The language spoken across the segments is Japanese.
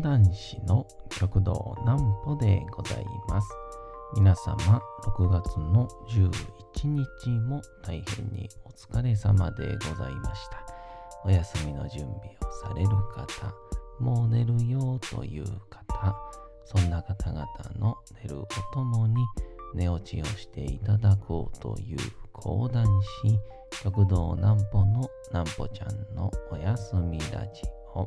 談師の極道南歩でございます。皆様、6月の11日も大変にお疲れ様でございました。お休みの準備をされる方、もう寝るよという方、そんな方々の寝るおともに寝落ちをしていただこうという講談師、極道南歩の南歩ちゃんのおやすみラジオ。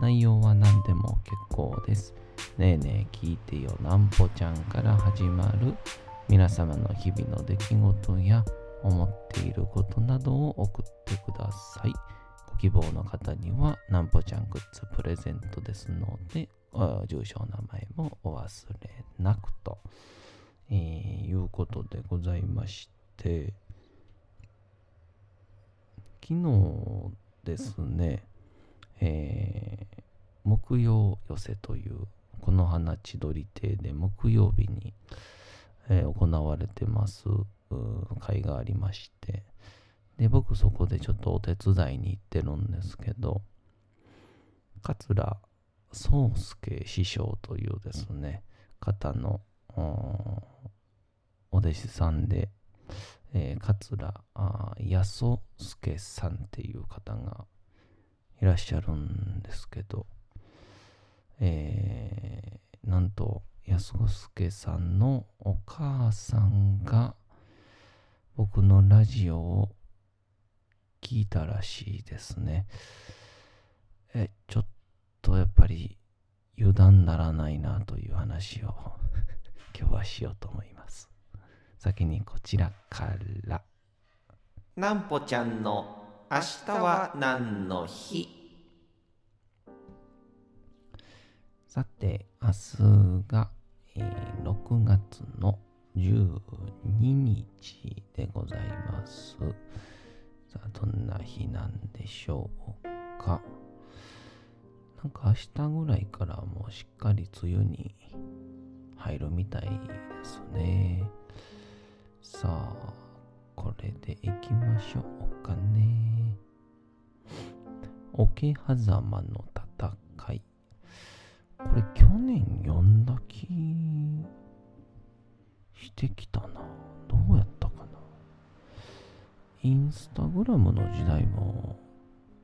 内容は何でも結構です。ねえねえ聞いてよなんぽちゃんから始まる皆様の日々の出来事や思っていることなどを送ってください。ご希望の方にはなんぽちゃんグッズプレゼントですので、住所名前もお忘れなくと、えー、いうことでございまして、昨日ですね、えー木曜寄せというこの花千鳥亭で木曜日に、えー行われてます会がありまして。で僕そこでちょっとお手伝いに行ってるんですけど桂宗介師匠というですね方のお弟子さんで、えー桂あー八十助さんっていう方がいらっしゃるんですけど、えーなんと安子助さんのお母さんが僕のラジオを聞いたらしいですね。え、ちょっとやっぱり油断ならないなという話を 今日はしようと思います。先にこちらから。なんぽちゃんの明日は何の日？さて、明日が、えー6月の12日でございます。さあ、どんな日なんでしょうか。なんか明日ぐらいからもうしっかり梅雨に入るみたいですね。さあ、これでいきましょうかね。桶狭間の戦い。これ去年読んだ気してきたな。どうやったかな。インスタグラムの時代も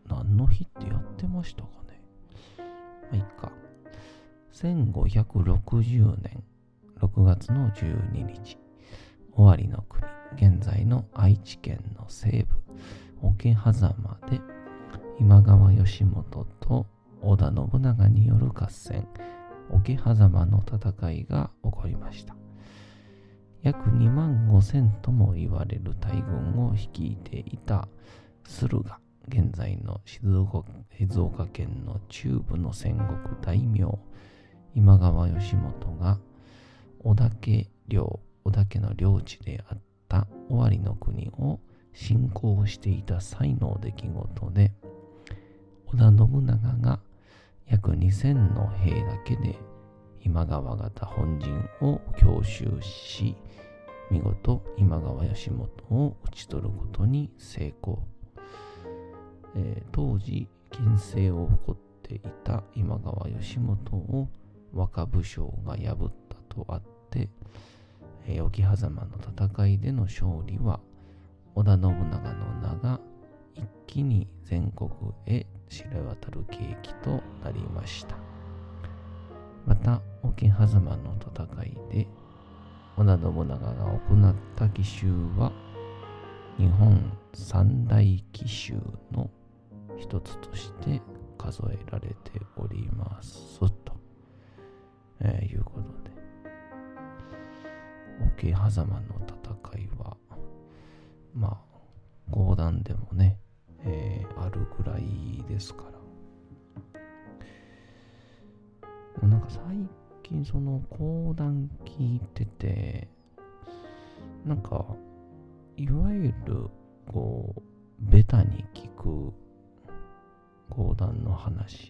何の日ってやってましたかね。まあいいか。1560年6月の12日。終わりの国。現在の愛知県の西部。桶狭間で今川義元と織田信長による合戦、桶狭間の戦いが起こりました。約2万5千とも言われる大軍を率いていた駿河、現在の静岡県の中部の戦国大名、今川義元が織田家領、織田家の領地であったた尾張の国を侵攻していた際の出来事で、織田信長が約2000の兵だけで今川方本陣を強襲し、見事今川義元を討ち取ることに成功。えー当時、金星を誇っていた今川義元を若武将が破ったとあって、えー桶狭間の戦いでの勝利は織田信長の名が一気に全国へ知れ渡る契機となりました。また、桶狭間の戦いで織田信長が行った奇襲は日本三大奇襲の一つとして数えられておりますと、えーいうことで桶狭間の戦いはまあ講談でもね、えーあるぐらいですから。か最近その講談聞いてて、なんか、いわゆる、こう、ベタに聞く講談の話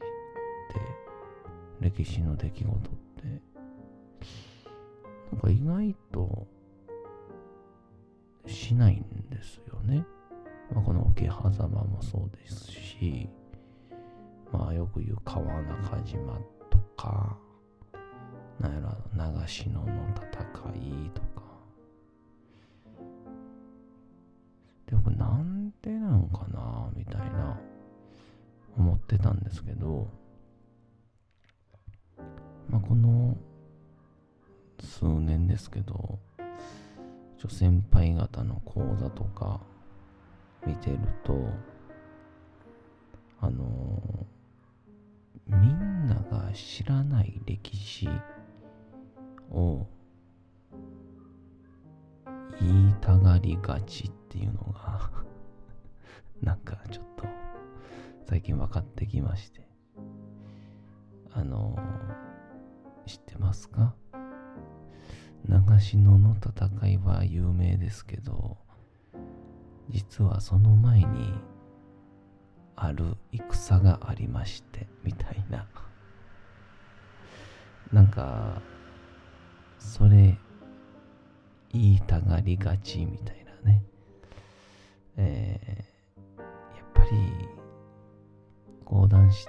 で、歴史の出来事って、なんか意外としないんですよね。まあ、この桶狭間もそうですし、まあよく言う川中島とか、なんやろ、長篠の戦いとか。で、僕なんでなんかな、みたいな、思ってたんですけど、まあこの数年ですけど、ちょ先輩方の講座とか見てると、あのみんなが知らない歴史を言いたがりがちっていうのが なんかちょっと最近分かってきまして。あの知ってますか？長篠の戦いは有名ですけど実はその前にある戦がありましてみたいな。なんかそれ言いたがりがちみたいなね。えー、やっぱり講談師っ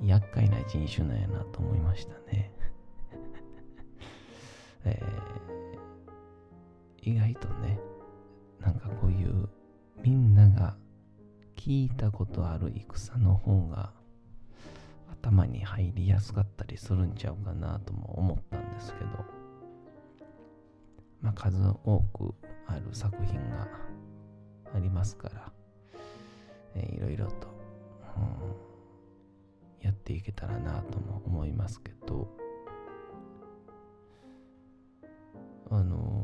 て厄介な人種なんやなと思いましたね。とね。なんかこういうみんなが聞いたことある戦の方が頭に入りやすかったりするんちゃうかなとも思ったんですけど。まあ数多くある作品がありますから、えー、いろいろと、うん、やっていけたらなとも思いますけど。あの、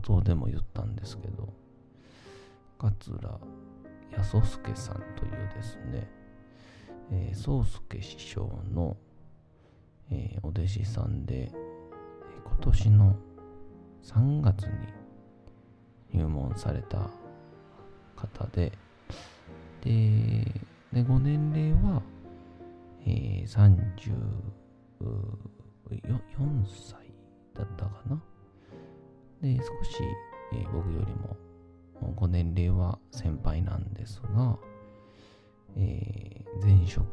頭でも言ったんですけど桂安助さんというですね、えー、宗助師匠の、えー、お弟子さんで、今年の3月に入門された方で、で、でご年齢は、えー、34歳だったかな？で、少し、えー、僕よりもご年齢は先輩なんですが、えー、前職、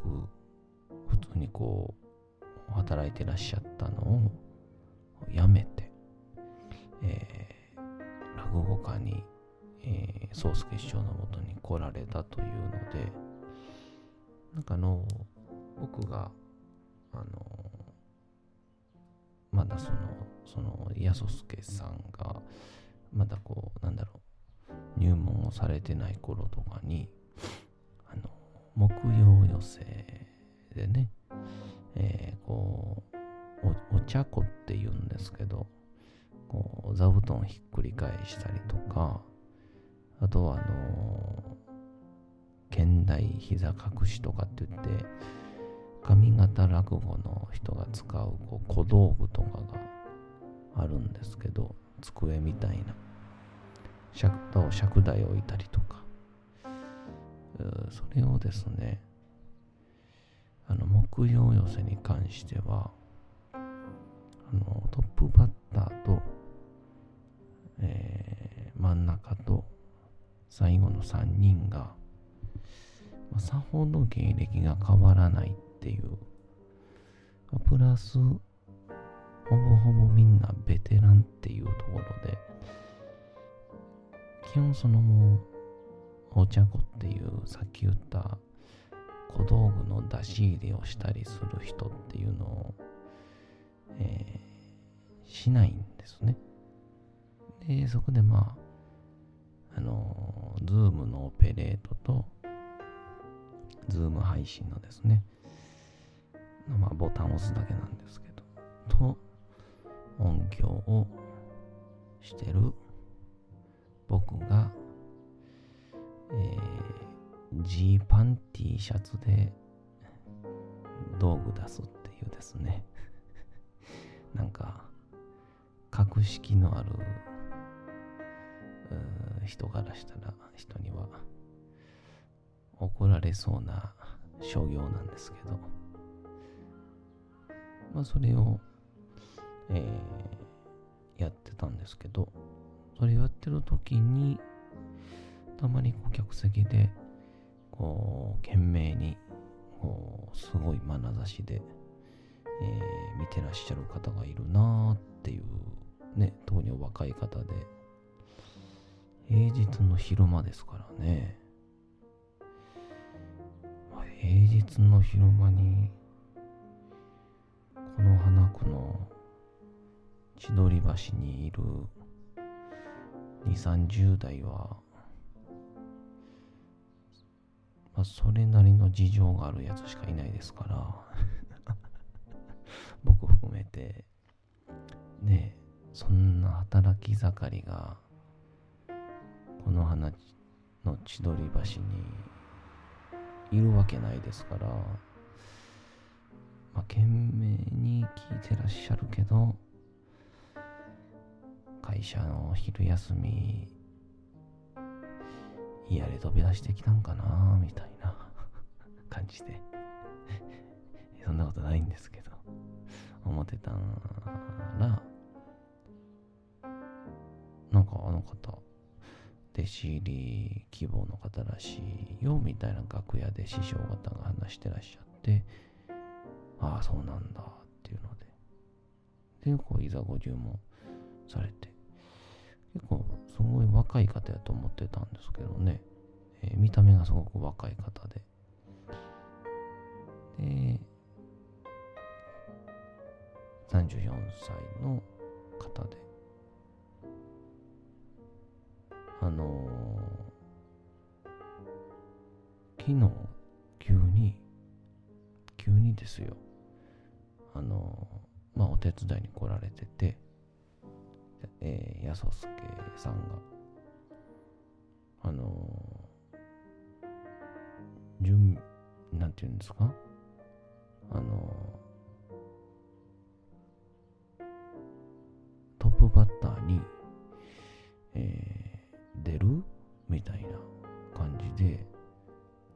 普通にこう、働いてらっしゃったのを辞めて、えー、落語家に、えー、宗介師匠のもとに来られたというので、なんかあの、僕が、あの、まだその、その、安助さんが、まだこう、なんだろう、入門をされてない頃とかに、あの、木曜寄せでね、えー、こうお、茶子って言うんですけど、こう、座布団ひっくり返したりとか、あとはあのー、現代膝隠しとかって言って、上方落語の人が使うこう小道具とかがあるんですけど、机みたいな。尺尺台を置いたりとか、それをですね、あの、木曜寄せに関しては、あの、トップバッターと、えー、真ん中と最後の3人が、まあ、さほど芸歴が変わらないっていう、プラス、ほぼほぼみんなベテランっていうところで、基本そのもう、お茶子っていうさっき言った小道具の出し入れをしたりする人っていうのを、えー、しないんですね。で、そこでまあ、あの、ズームのオペレートと、ズーム配信のですね、まあ、ボタンを押すだけなんですけど、と、音響をしてる僕が、えー、ジーパン T シャツで、道具出すっていうですね。なんか格式のある人からしたら人には怒られそうな商業なんですけど。まあそれを、えー、やってたんですけどそれやってる時にたまにこう客席でこう懸命にこうすごい眼差しで、えー、見てらっしゃる方がいるなーっていうね特にお若い方で。平日の昼間ですからね、まあ、平日の昼間にこの花区の千鳥橋にいる2、30代はまあ、それなりの事情があるやつしかいないですから 僕含めてねそんな働き盛りがこの花の千鳥橋にいるわけないですから、まあ、懸命に聞いてらっしゃるけど会社の昼休み嫌で飛び出してきたんかなみたいな 感じで。そんなことないんですけど思ってたらなんかあの方弟子入り希望の方らしいよみたいな楽屋で師匠方が話してらっしゃってああそうなんだっていうので。でこういざご注文されて。結構すごい若い方やと思ってたんですけどね、えー、見た目がすごく若い方で。で、34歳の方で、あのー、昨日、急に、急にですよ、あの、まあ、お手伝いに来られてて、えー、やそすけさんが、あのー、準、なんて言うんですか？あの、トップバッターに、えー、出る？みたいな感じで、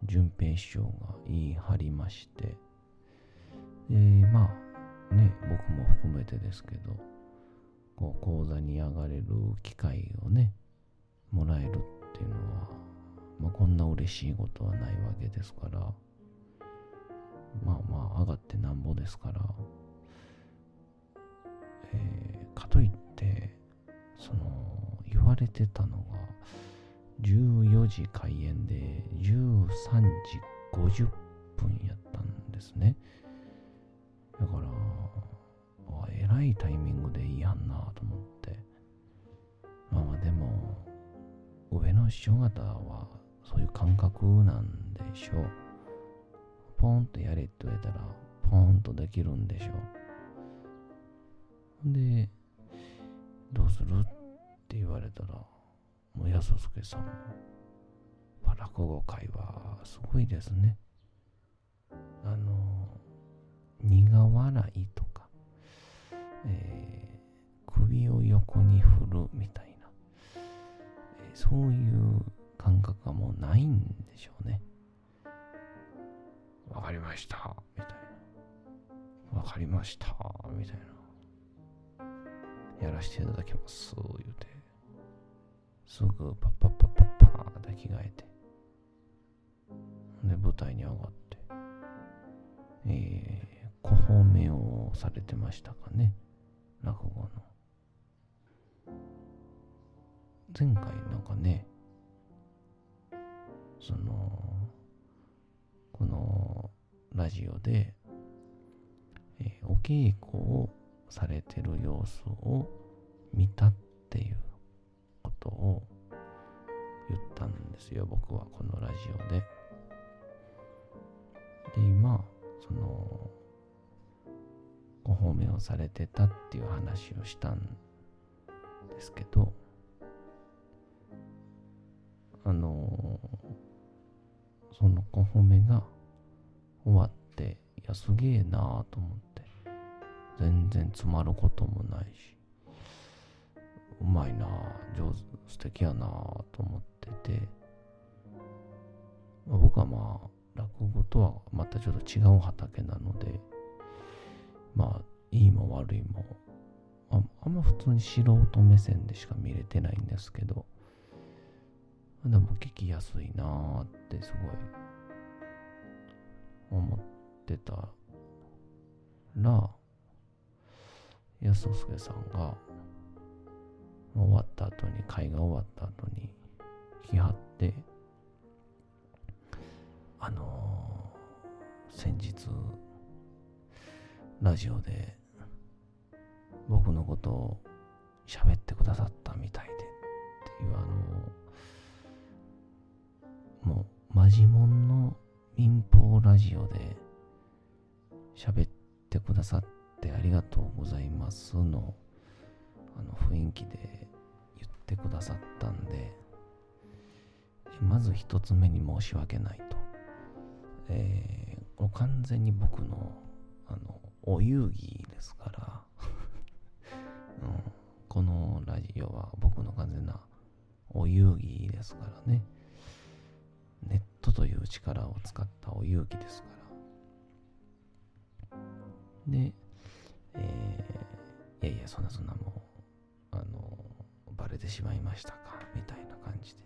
淳平師匠が言い張りまして、で、まあ、ね、僕も含めてですけど、こう講座に上がれる機会をねもらえるっていうのは、まあ、こんな嬉しいことはないわけですからまあまあ上がってなんぼですから、えー、かといってその言われてたのが14時開演で13時50分やったんですね。だかららいタイミングでいいやんなと思って。まあまあでも、上の師匠方はそういう感覚なんでしょう。ポンとやれって言われたら、ポンとできるんでしょう。で、どうするって言われたら、もう安助さんも、落語会はすごいですね。あの、苦笑いとえー、首を横に振るみたいな、えー、そういう感覚がもうないんでしょうね。わかりました、みたいな。わかりました、みたいな。やらせていただきます、言うて。すぐパッパッパッパッパーって着替えて。で、舞台に上がって。えー、小褒めをされてましたかね。落語の。前回なんかね、その、このラジオで、えー、お稽古をされてる様子を見たっていうことを言ったんですよ、僕はこのラジオで。で、今、その、褒美をされてたっていう話をしたんですけどあのそのご褒めが終わっていや、すげえなぁと思って。全然詰まることもないし。うまいなぁ、上手、素敵やなぁと思ってて。まあ、僕はまあ、落語とはまたちょっと違う畑なので、まあ、いいも悪いも、ああんま普通に素人目線でしか見れてないんですけど、でも聞きやすいなーってすごい思ってたら、安介さんが終わった後に、会が終わった後に来はって、あのー、先日、ラジオで僕のことを喋ってくださったみたいでっていうあのもうマジモンの民放ラジオで喋ってくださってありがとうございますのあの雰囲気で言ってくださったんでまず一つ目に申し訳ないと、えー、完全に僕のあのお遊戯ですから うん、このラジオは僕の完全なお遊戯ですからね。ネットという力を使ったお遊戯ですから。で、えー、いやいや、そんなそんなもう、あの、バレてしまいましたか、みたいな感じで。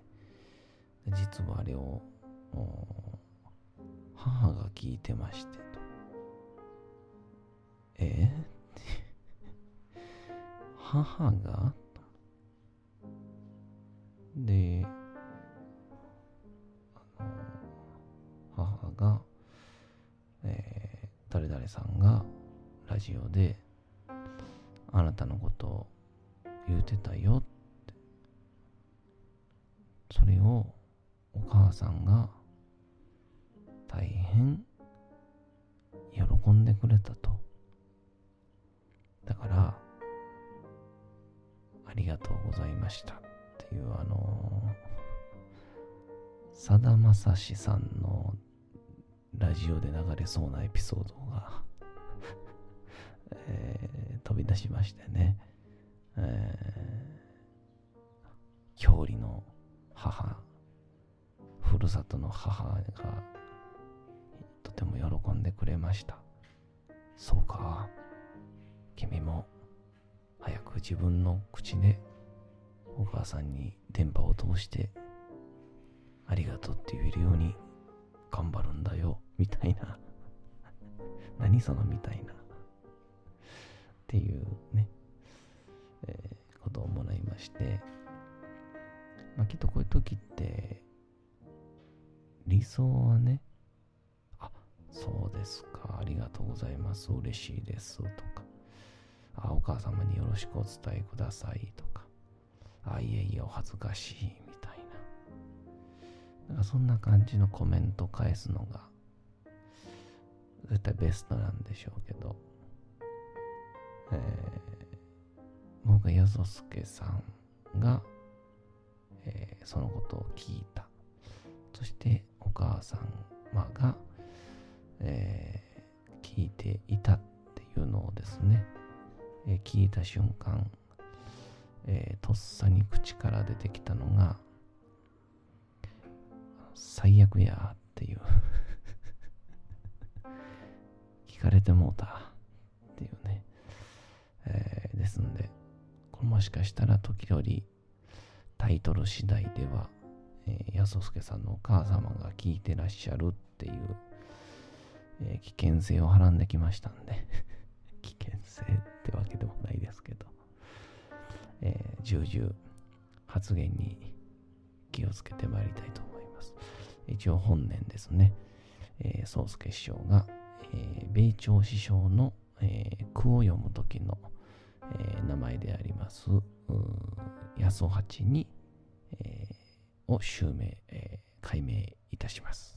で実はあれを、母が聞いてましてと。え？母が？で、あの、母が、えー、誰々さんがラジオで、あなたのことを言うてたよって。それをお母さんが大変喜んでくれたと。だから、ありがとうございました。っていうあのさだまさしさんのラジオで流れそうなエピソードが えー、飛び出しましてね、えー、郷里の母ふるさとの母がとても喜んでくれました。そうか。自分の口でお母さんに電波を通してありがとうって言えるように頑張るんだよみたいな。何そのみたいな。っていうね、えー、ことをもらいまして、まあ、きっとこういう時って理想はねあそうですかありがとうございます嬉しいですとか。あお母様によろしくお伝えくださいとか、あいえいえお恥ずかしいみたいな。なんかそんな感じのコメント返すのが、絶対ベストなんでしょうけど、えー、僕がやそすけさんが、えー、そのことを聞いた。そしてお母さまが、えー、聞いていたっていうのをですね、え聞いた瞬間、えー、とっさに口から出てきたのが、最悪やっていう。聞かれてもうたっていうね、えー、ですんで、これもしかしたら時折タイトル次第では、えー、安助さんのお母様が聞いてらっしゃるっていう、えー、危険性をはらんできましたんで。危険性。ってってわけでもないですけど、えー、重々発言に気をつけてまいりたいと思います。一応本年ですね、えー、宗介師匠が、えー、米朝師匠の、えー、句を読む時の、えー、名前であります、八十八に、えー、を襲名、えー、解明いたします。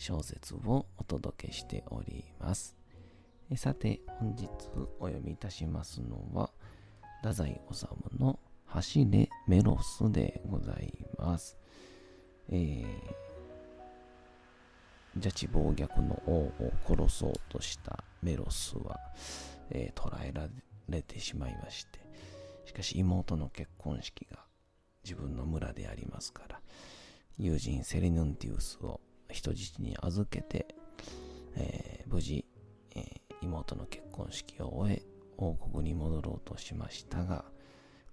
小説をお届けしております。さて、本日お読みいたしますのは、太宰治の走れメロスでございます。えー、邪智暴虐の王を殺そうとしたメロスは、えー、捕らえられてしまいまして、しかし妹の結婚式が自分の村でありますから、友人セリヌンティウスを人質に預けて、えー、無事、えー、妹の結婚式を終え、王国に戻ろうとしましたが、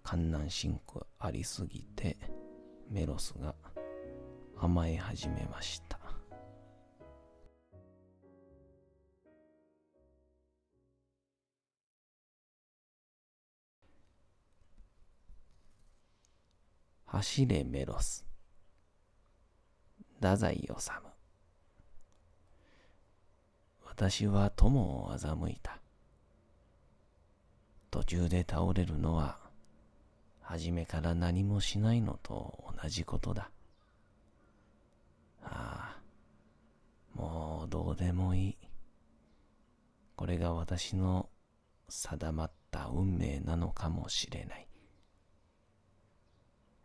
観難深苦ありすぎて、メロスが甘え始めました。走れメロス太宰治。私は友を欺いた。途中で倒れるのは初めから何もしないのと同じことだ。ああもうどうでもいい。これが私の定まった運命なのかもしれない。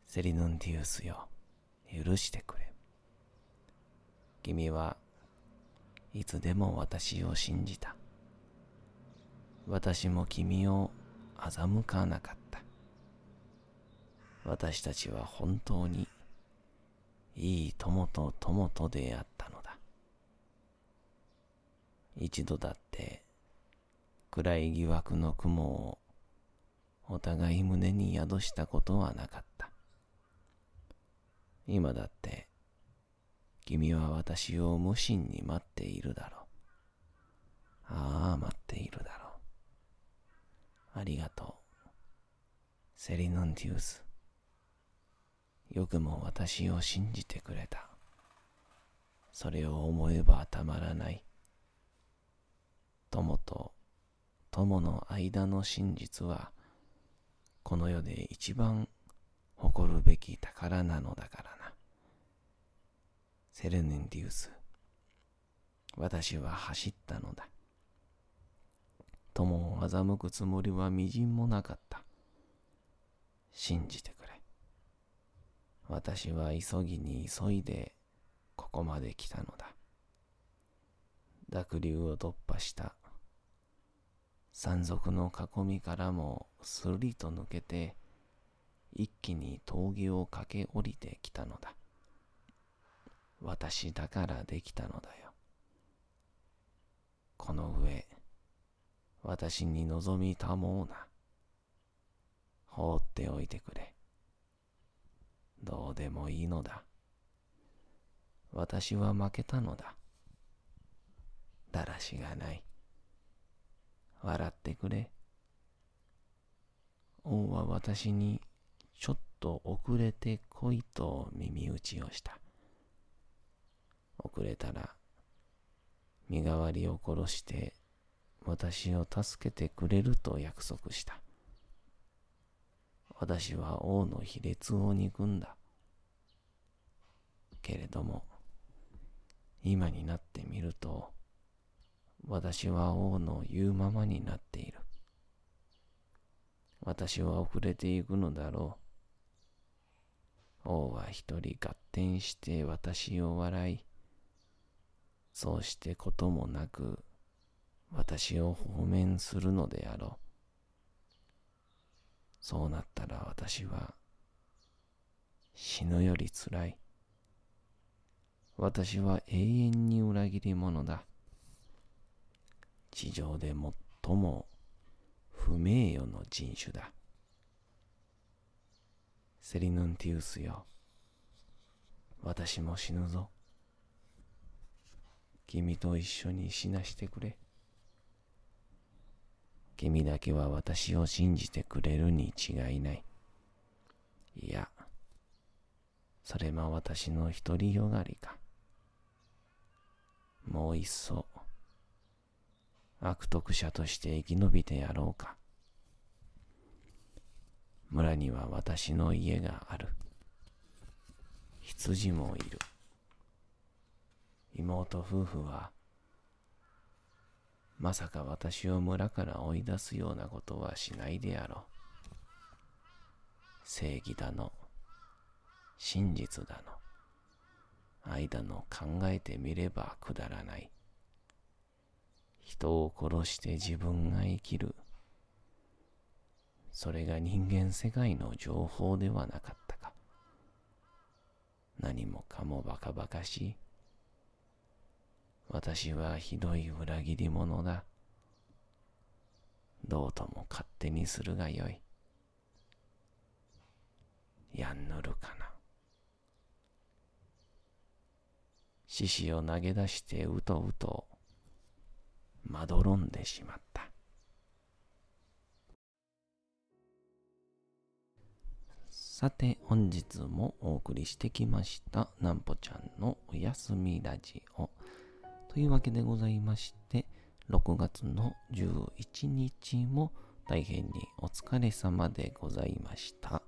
セリヌンティウスよ許してくれ。君はいつでも私を信じた。私も君を欺かなかった。私たちは本当にいい友と友と出会ったのだ。一度だって暗い疑惑の雲をお互い胸に宿したことはなかった。今だって君は私を無心に待っているだろう。ああ、待っているだろう。ありがとう。セリヌンティウス。よくも私を信じてくれた。それを思えばたまらない。友と友の間の真実は、この世で一番誇るべき宝なのだからな。セレネンディウス。私は走ったのだ。友を欺くつもりはみじんもなかった。信じてくれ。私は急ぎに急いでここまで来たのだ。濁流を突破した。山賊の囲みからもすりと抜けて、一気に峠を駆け下りてきたのだ。私だからできたのだよ。この上、私に望みたもうな。放っておいてくれ。どうでもいいのだ。私は負けたのだ。だらしがない。笑ってくれ。王は私にちょっと遅れて来いと耳打ちをした。遅れたら身代わりを殺して私を助けてくれると約束した。私は王の卑劣を憎んだ。けれども、今になってみると、私は王の言うままになっている。私は遅れていくのだろう。王は一人合点して私を笑い、そうしてこともなく私を放免するのであろう。そうなったら私は死ぬよりつらい。私は永遠に裏切り者だ。地上で最も不名誉の人種だ。セリヌンティウスよ。私も死ぬぞ。君と一緒に死なしてくれ。君だけは私を信じてくれるに違いない。いや、それも私の独りよがりか。もう一層、悪徳者として生き延びてやろうか。村には私の家がある。羊もいる。妹夫婦は、まさか私を村から追い出すようなことはしないであろう。正義だの、真実だの、愛だの考えてみればくだらない。人を殺して自分が生きる。それが人間世界の情報ではなかったか。何もかもバカバカしい。私はひどい裏切り者だ。どうとも勝手にするがよい。やんぬるかな。獅子を投げ出してうとうとまどろんでしまった。さて本日もお送りしてきましたなんぽちゃんのおやすみラジオというわけでございまして6月の11日も大変にお疲れ様でございました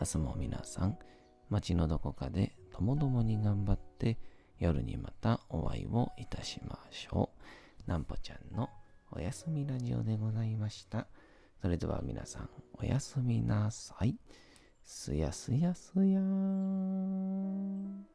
明日も皆さん街のどこかでともどもに頑張って夜にまたお会いをいたしましょうなんぽちゃんのおやすみラジオでございましたそれでは皆さんおやすみなさい。すやすやすやーん。